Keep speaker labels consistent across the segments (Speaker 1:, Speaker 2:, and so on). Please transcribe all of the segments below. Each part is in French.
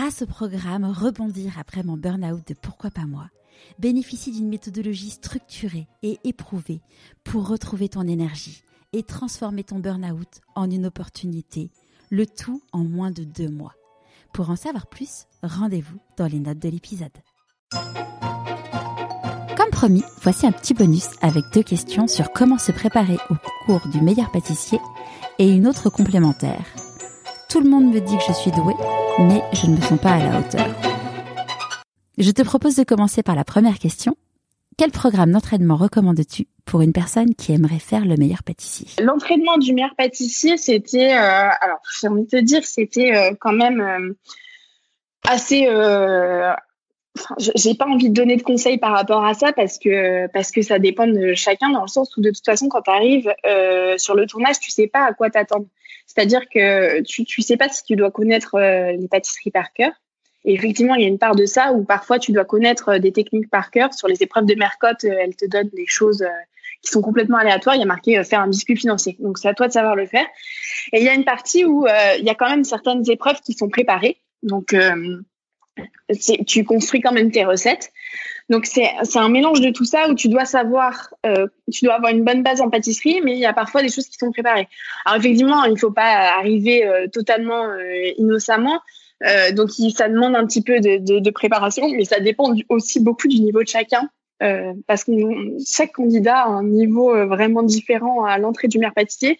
Speaker 1: grâce au programme Rebondir après mon burn-out de Pourquoi pas moi, bénéficie d'une méthodologie structurée et éprouvée pour retrouver ton énergie et transformer ton burn-out en une opportunité, le tout en moins de deux mois. Pour en savoir plus, rendez-vous dans les notes de l'épisode. Comme promis, voici un petit bonus avec deux questions sur comment se préparer au cours du meilleur pâtissier et une autre complémentaire. Tout le monde me dit que je suis douée, mais je ne me sens pas à la hauteur. Je te propose de commencer par la première question. Quel programme d'entraînement recommandes-tu pour une personne qui aimerait faire le meilleur pâtissier?
Speaker 2: L'entraînement du meilleur pâtissier, c'était, euh, alors j'ai envie de te dire, c'était euh, quand même euh, assez. J'ai pas envie de donner de conseils par rapport à ça parce que parce que ça dépend de chacun dans le sens où de toute façon quand tu arrives sur le tournage, tu sais pas à quoi t'attendre. C'est-à-dire que tu tu sais pas si tu dois connaître les pâtisseries par cœur et effectivement, il y a une part de ça où parfois tu dois connaître euh, des techniques par cœur. Sur les épreuves de Mercotte, euh, elles te donnent des choses euh, qui sont complètement aléatoires. Il y a marqué faire un biscuit financier. Donc c'est à toi de savoir le faire. Et il y a une partie où il y a quand même certaines épreuves qui sont préparées. Donc tu construis quand même tes recettes. Donc c'est un mélange de tout ça où tu dois savoir, tu dois avoir une bonne base en pâtisserie, mais il y a parfois des choses qui sont préparées. Alors effectivement, il ne faut pas arriver totalement innocemment. Euh, donc ça demande un petit peu de, préparation, mais ça dépend aussi beaucoup du niveau de chacun. Euh, parce que chaque candidat a un niveau euh, vraiment différent à l'entrée du meilleur pâtissier.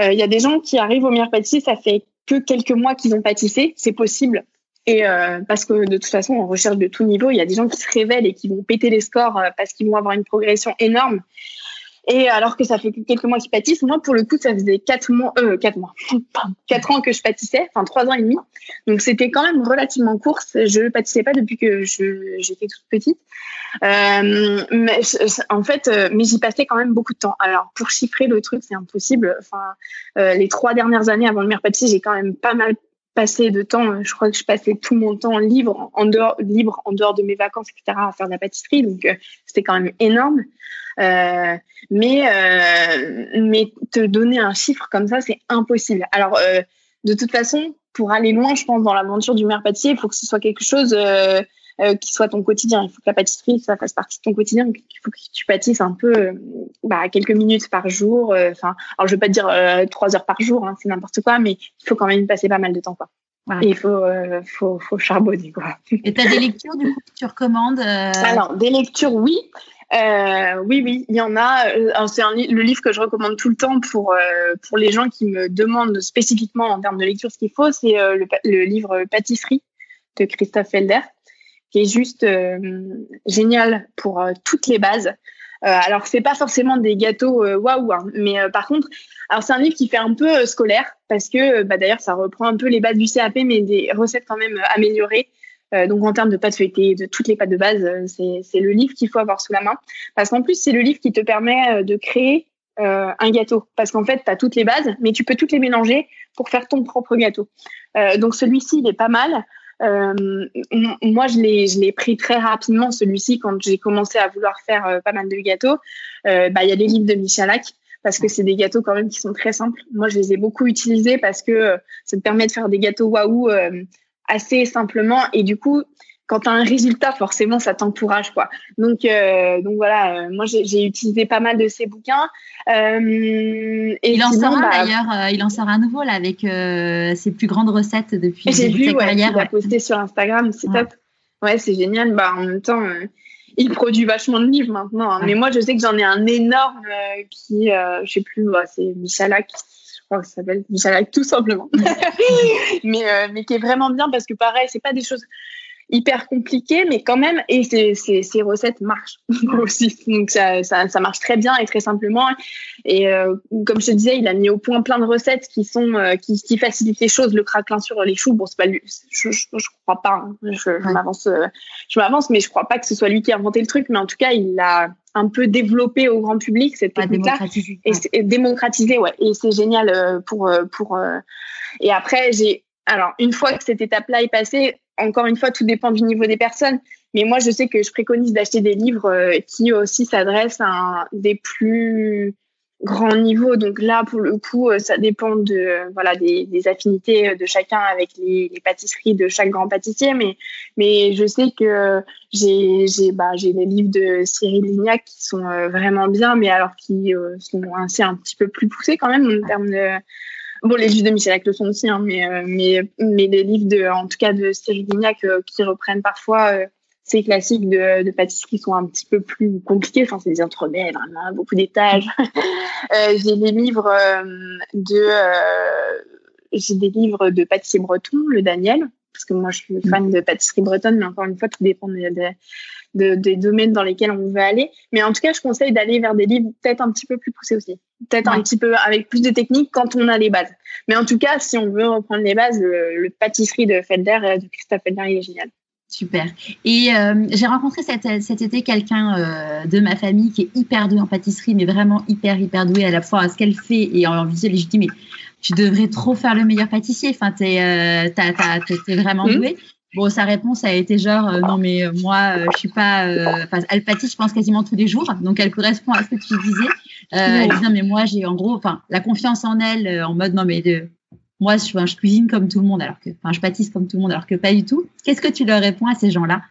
Speaker 2: Euh, il y a des gens qui arrivent au meilleur pâtissier, ça fait que quelques mois qu'ils ont pâtissé, c'est possible. Et euh, parce que de toute façon, on recherche de tout niveau, il y a des gens qui se révèlent et qui vont péter les scores parce qu'ils vont avoir une progression énorme. Et alors que ça fait quelques mois qu'ils pâtissent, moi, pour le coup, ça faisait quatre mois, euh, quatre mois, quatre ans que je pâtissais, enfin trois ans et demi. Donc c'était quand même relativement court. Je pâtissais pas depuis que j'étais toute petite. Euh, mais en fait, euh, mais j'y passais quand même beaucoup de temps. Alors pour chiffrer le truc, c'est impossible. Enfin, euh, les trois dernières années avant le meilleur pâtissier, j'ai quand même pas mal passé de temps. Je crois que je passais tout mon temps libre en dehors, libre en dehors de mes vacances, etc., à faire de la pâtisserie. Donc c'était quand même énorme. Euh, mais, euh, mais te donner un chiffre comme ça, c'est impossible. Alors, euh, de toute façon, pour aller loin, je pense, dans l'aventure du meilleur pâtissier, il faut que ce soit quelque chose euh, qui soit ton quotidien. Il faut que la pâtisserie, ça fasse partie de ton quotidien. Il faut que tu pâtisses un peu, bah, quelques minutes par jour. Enfin, alors je vais pas te dire trois heures par jour, hein, c'est n'importe quoi, mais il faut quand même passer pas mal de temps, quoi. Et il faut, faut, faut, charbonner, quoi.
Speaker 1: Et tu as des lectures, du coup, que tu recommandes
Speaker 2: Alors, des lectures, oui. Euh, oui, oui, il y en a. Euh, c'est le livre que je recommande tout le temps pour euh, pour les gens qui me demandent spécifiquement en termes de lecture ce qu'il faut. C'est euh, le, le, livre Pâtisserie de Christophe Felder, qui est juste génial pour toutes les bases. alors c'est pas forcément des gâteaux waouh, hein, mais par contre, alors c'est un livre qui fait un peu scolaire parce que bah, d'ailleurs ça reprend un peu les bases du CAP, mais des recettes quand même améliorées. Euh, donc en termes de pâte feuilletée, de toutes les pâtes de base, euh, c'est le livre qu'il faut avoir sous la main. Parce qu'en plus, c'est le livre qui te permet euh, de créer un gâteau. Parce qu'en fait, tu as toutes les bases, mais tu peux toutes les mélanger pour faire ton propre gâteau. donc celui-ci, il est pas mal. Moi, je l'ai pris très rapidement, celui-ci, quand j'ai commencé à vouloir faire pas mal de gâteaux. Bah, il y a les livres de Michalak parce que c'est des gâteaux quand même qui sont très simples. Moi, je les ai beaucoup utilisés parce que ça te permet de faire des gâteaux waouh assez simplement. Et du coup, quand tu as un résultat, forcément, ça t'encourage, quoi. Donc, euh, donc voilà, euh, moi, j'ai utilisé pas mal de ces bouquins. Euh,
Speaker 1: et il en sort bah, d'ailleurs, il en sort à nouveau là avec ses plus grandes recettes depuis
Speaker 2: J'ai vu, ouais, carrière. Il a posté sur Instagram, c'est top. Ouais, c'est génial. Bah, en même temps, il produit vachement de livres maintenant. Hein. Mais moi, je sais que j'en ai un énorme qui, je sais plus, bah, c'est Michala qui crois que ça s'appelle Michalak tout simplement. mais, euh, mais qui est vraiment bien parce que pareil, c'est pas des choses hyper compliquées, mais quand même, et ces, recettes marchent aussi. Donc ça, ça, ça, marche très bien et très simplement. Et euh, comme je te disais, il a mis au point plein de recettes qui sont euh, qui, qui, facilitent les choses. Le craquelin sur les choux, bon, c'est pas lui, je, je, crois pas. Hein. Je, m'avance, je m'avance, mais je crois pas que ce soit lui qui a inventé le truc. Mais en tout cas, il a un peu développé au grand public cette technique-là et, démocratiser, ouais. Et c'est génial euh, pour euh, pour. Euh, et après, j'ai alors une fois que cette étape-là est passée, encore une fois, tout dépend du niveau des personnes. Mais moi, je sais que je préconise d'acheter des livres qui aussi s'adressent à des plus grand niveau. Donc là, pour le coup, euh, ça dépend de voilà des, affinités de chacun avec les, pâtisseries de chaque grand pâtissier. Mais mais je sais que j'ai j'ai bah j'ai des livres de Cyril Lignac qui sont vraiment bien, mais alors qui sont assez un petit peu plus poussés quand même en termes de Bon, les livres de Michel le sont aussi, hein, mais, mais, mais les livres de, en tout cas de Cyril Lignac qui reprennent parfois ces classiques de, de pâtisserie sont un petit peu plus compliqués. Enfin, c'est des entremets, vraiment, beaucoup d'étages. euh, j'ai des livres euh, de, euh, j'ai des livres de pâtissier breton, le Daniel, parce que moi, je suis fan de pâtisserie bretonne, mais encore une fois, tout dépend des, de, des domaines dans lesquels on veut aller. Mais en tout cas, je conseille d'aller vers des livres peut-être un petit peu plus poussés aussi. Peut-être un petit peu avec plus de techniques quand on a les bases. Mais en tout cas, si on veut reprendre les bases, le, pâtisserie de Felder, euh, de Christophe Felder, il est génial.
Speaker 1: Super. Et euh, j'ai rencontré cet, cet été quelqu'un euh, de ma famille qui est hyper doué en pâtisserie, mais vraiment hyper, hyper doué à la fois à ce qu'elle fait et en visuel. Et je dis, mais tu devrais trop faire le meilleur pâtissier. Enfin, t'es euh, vraiment mmh. doué. Bon, sa réponse a été genre, euh, non, mais moi, je suis pas. Enfin, elle pâtisse, je pense, quasiment tous les jours. Donc, elle correspond à ce que tu disais. Elle dit, non, mais moi, j'ai en gros, enfin, la confiance en elle, en mode, non, mais de moi, je, je, cuisine comme tout le monde, alors que, enfin, je pâtisse comme tout le monde, alors que pas du tout. Qu'est-ce que tu leur réponds à ces gens-là?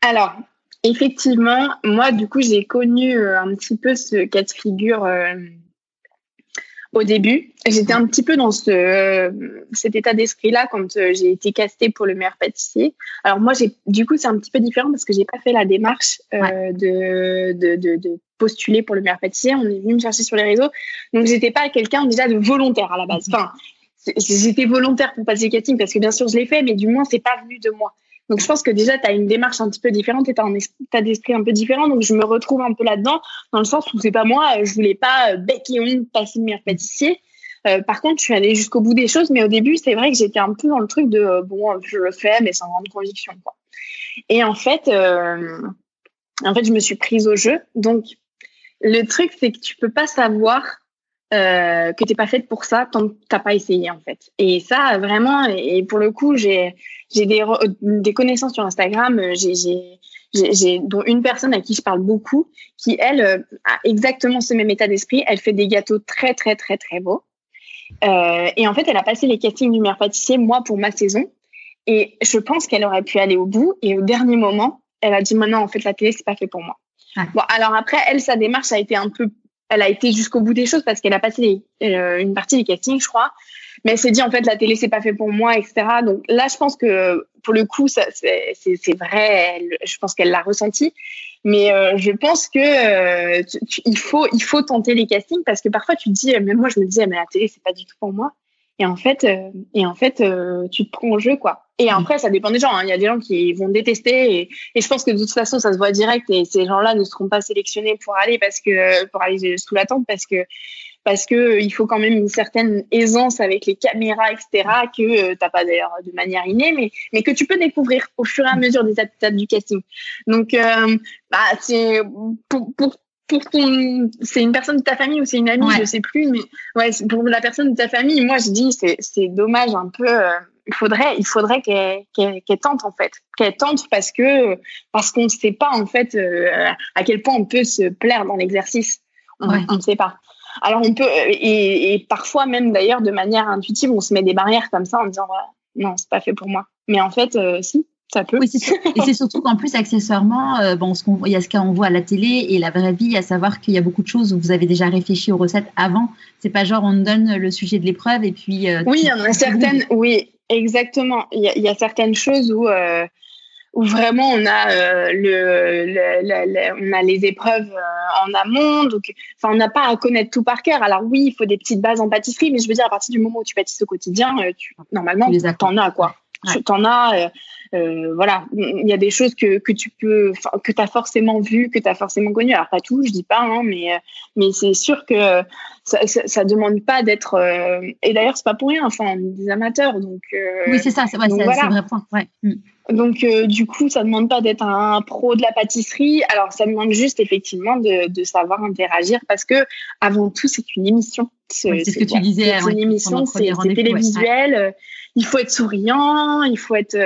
Speaker 2: Alors, effectivement, moi, du coup, j'ai connu euh, un petit peu ce cas de figure euh, au début. J'étais un petit peu dans ce, euh, cet état d'esprit-là quand j'ai été castée pour le meilleur pâtissier. Alors moi, j'ai, du coup, c'est un petit peu différent parce que j'ai pas fait la démarche de, de, de, de, postuler pour le meilleur pâtissier. On est venu me chercher sur les réseaux, donc j'étais pas quelqu'un déjà de volontaire à la base. Enfin, j'étais volontaire pour passer le casting parce que bien sûr je l'ai fait, mais du moins c'est pas venu de moi. Donc je pense que déjà tu as une démarche un petit peu différente et tu as un état d'esprit un peu différent. Donc je me retrouve un peu là-dedans, dans le sens où c'est pas moi, je voulais pas euh, bec et ongle passer le meilleur pâtissier. Euh, par contre, je suis allée jusqu'au bout des choses, mais au début, c'est vrai que j'étais un peu dans le truc de euh, bon, je le fais, mais sans grande conviction. Quoi. Et en fait, en fait, je me suis prise au jeu. Donc, le truc, c'est que tu peux pas savoir euh, que t'es pas faite pour ça tant que t'as pas essayé en fait. Et ça vraiment, et pour le coup, j'ai j'ai des, des connaissances sur Instagram, euh, j'ai j'ai dont une personne à qui je parle beaucoup, qui elle euh, a exactement ce même état d'esprit. Elle fait des gâteaux très très très très beaux. Euh, et en fait, elle a passé les castings du meilleur pâtissier moi pour ma saison. Et je pense qu'elle aurait pu aller au bout. Et au dernier moment, elle a dit maintenant en fait la télé c'est pas fait pour moi. Bon alors après elle sa démarche a été un peu elle a été jusqu'au bout des choses parce qu'elle a passé euh, une partie des castings, je crois. Mais elle s'est dit, en fait, la télé, c'est pas fait pour moi, etc. Donc là, je pense que pour le coup, c'est vrai, je pense qu'elle l'a ressenti. Mais euh, je pense que euh, il faut il faut tenter les castings parce que parfois tu te dis même moi je me disais mais la télé c'est pas du tout pour moi et en fait, et en fait, tu te prends au jeu, quoi. Et mm. après, ça dépend des gens. Hein. Il y a des gens qui vont détester, et, et, je pense que de toute façon, ça se voit direct. Et ces gens-là ne seront pas sélectionnés pour aller parce que pour aller sous la tente, parce que parce que il faut quand même une certaine aisance avec les caméras, etc. Que euh, t'as pas d'ailleurs de manière innée, mais mais que tu peux découvrir au fur et à mesure des étapes du casting. Donc, euh, bah, c'est pour, pour pour ton, c'est une personne de ta famille ou c'est une amie, je sais plus, mais ouais, pour la personne de ta famille, moi je dis c'est c'est dommage un peu. Euh, il faudrait il faudrait qu'elle qu'elle tente en fait, qu'elle tente parce que parce qu'on ne sait pas en fait euh, à quel point on peut se plaire dans l'exercice. On ne sait pas. Alors on peut et, et parfois même d'ailleurs de manière intuitive, on se met des barrières comme ça en disant non c'est pas fait pour moi. Mais en fait euh, si ça peut.
Speaker 1: Oui, et c'est surtout qu'en plus, accessoirement, euh, bon, ce il y a ce qu'on voit à la télé et la vraie vie, à savoir qu'il y a beaucoup de choses où vous avez déjà réfléchi aux recettes avant. C'est pas genre on donne le sujet de l'épreuve et puis.
Speaker 2: Euh, oui, il y en a certaines. Oui, exactement. Il y, a, certaines choses où. Euh, où vraiment on a le, on a les épreuves en amont donc enfin on n'a pas à connaître tout par cœur alors oui il faut des petites bases en pâtisserie mais je veux dire à partir du moment où tu pâtisses au quotidien tu normalement tu en as quoi tu en as euh, voilà, il y a des choses que, que tu peux, que tu as forcément vu, que tu as forcément connu. Alors pas tout, je dis pas, hein, mais euh, mais c'est sûr que ça, ça, demande pas d'être. Euh, et d'ailleurs, c'est pas pour rien. Enfin, on est des amateurs, donc.
Speaker 1: oui, c'est ça, c'est vrai, c'est un vrai point. Ouais. Mm.
Speaker 2: Donc, du coup, ça demande pas d'être un pro de la pâtisserie. Alors, ça demande juste effectivement de, de savoir interagir parce que avant tout, c'est une émission.
Speaker 1: C'est ce que tu disais.
Speaker 2: C'est une émission, c'est télévisuel. Il faut être souriant, il faut être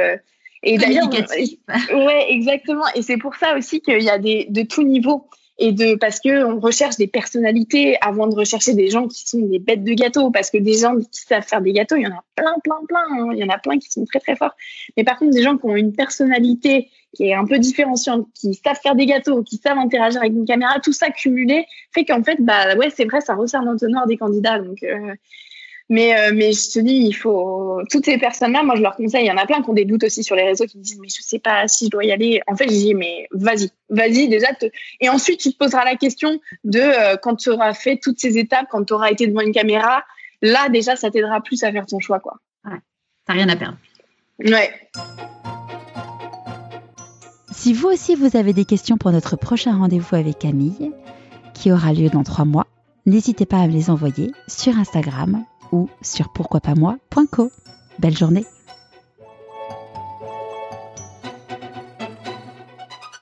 Speaker 1: et d'ailleurs,
Speaker 2: ouais, exactement. Et c'est pour ça aussi qu'il y a des de tout niveau. et de parce que on recherche des personnalités avant de rechercher des gens qui sont des bêtes de gâteau parce que des gens qui savent faire des gâteaux il y en a plein plein plein hein. il y en a plein qui sont très très forts mais par contre des gens qui ont une personnalité qui est un peu différenciante qui savent faire des gâteaux qui savent interagir avec une caméra tout ça cumulé fait qu'en fait bah ouais c'est vrai ça resserre l'entonnoir des candidats donc euh, mais, euh, mais je te dis, il faut toutes ces personnes-là, moi je leur conseille. Il y en a plein qui ont des doutes aussi sur les réseaux, qui me disent mais je sais pas si je dois y aller. En fait, je dis mais vas-y, vas-y déjà. Et ensuite, tu te poseras la question de euh, quand tu auras fait toutes ces étapes, quand tu auras été devant une caméra, là déjà, ça t'aidera plus à faire ton choix, quoi.
Speaker 3: Ouais, t'as rien à perdre.
Speaker 2: Ouais.
Speaker 1: Si vous aussi vous avez des questions pour notre prochain rendez-vous avec Camille, qui aura lieu dans trois mois, n'hésitez pas à me les envoyer sur Instagram ou sur pourquoipasmoi.co. Belle journée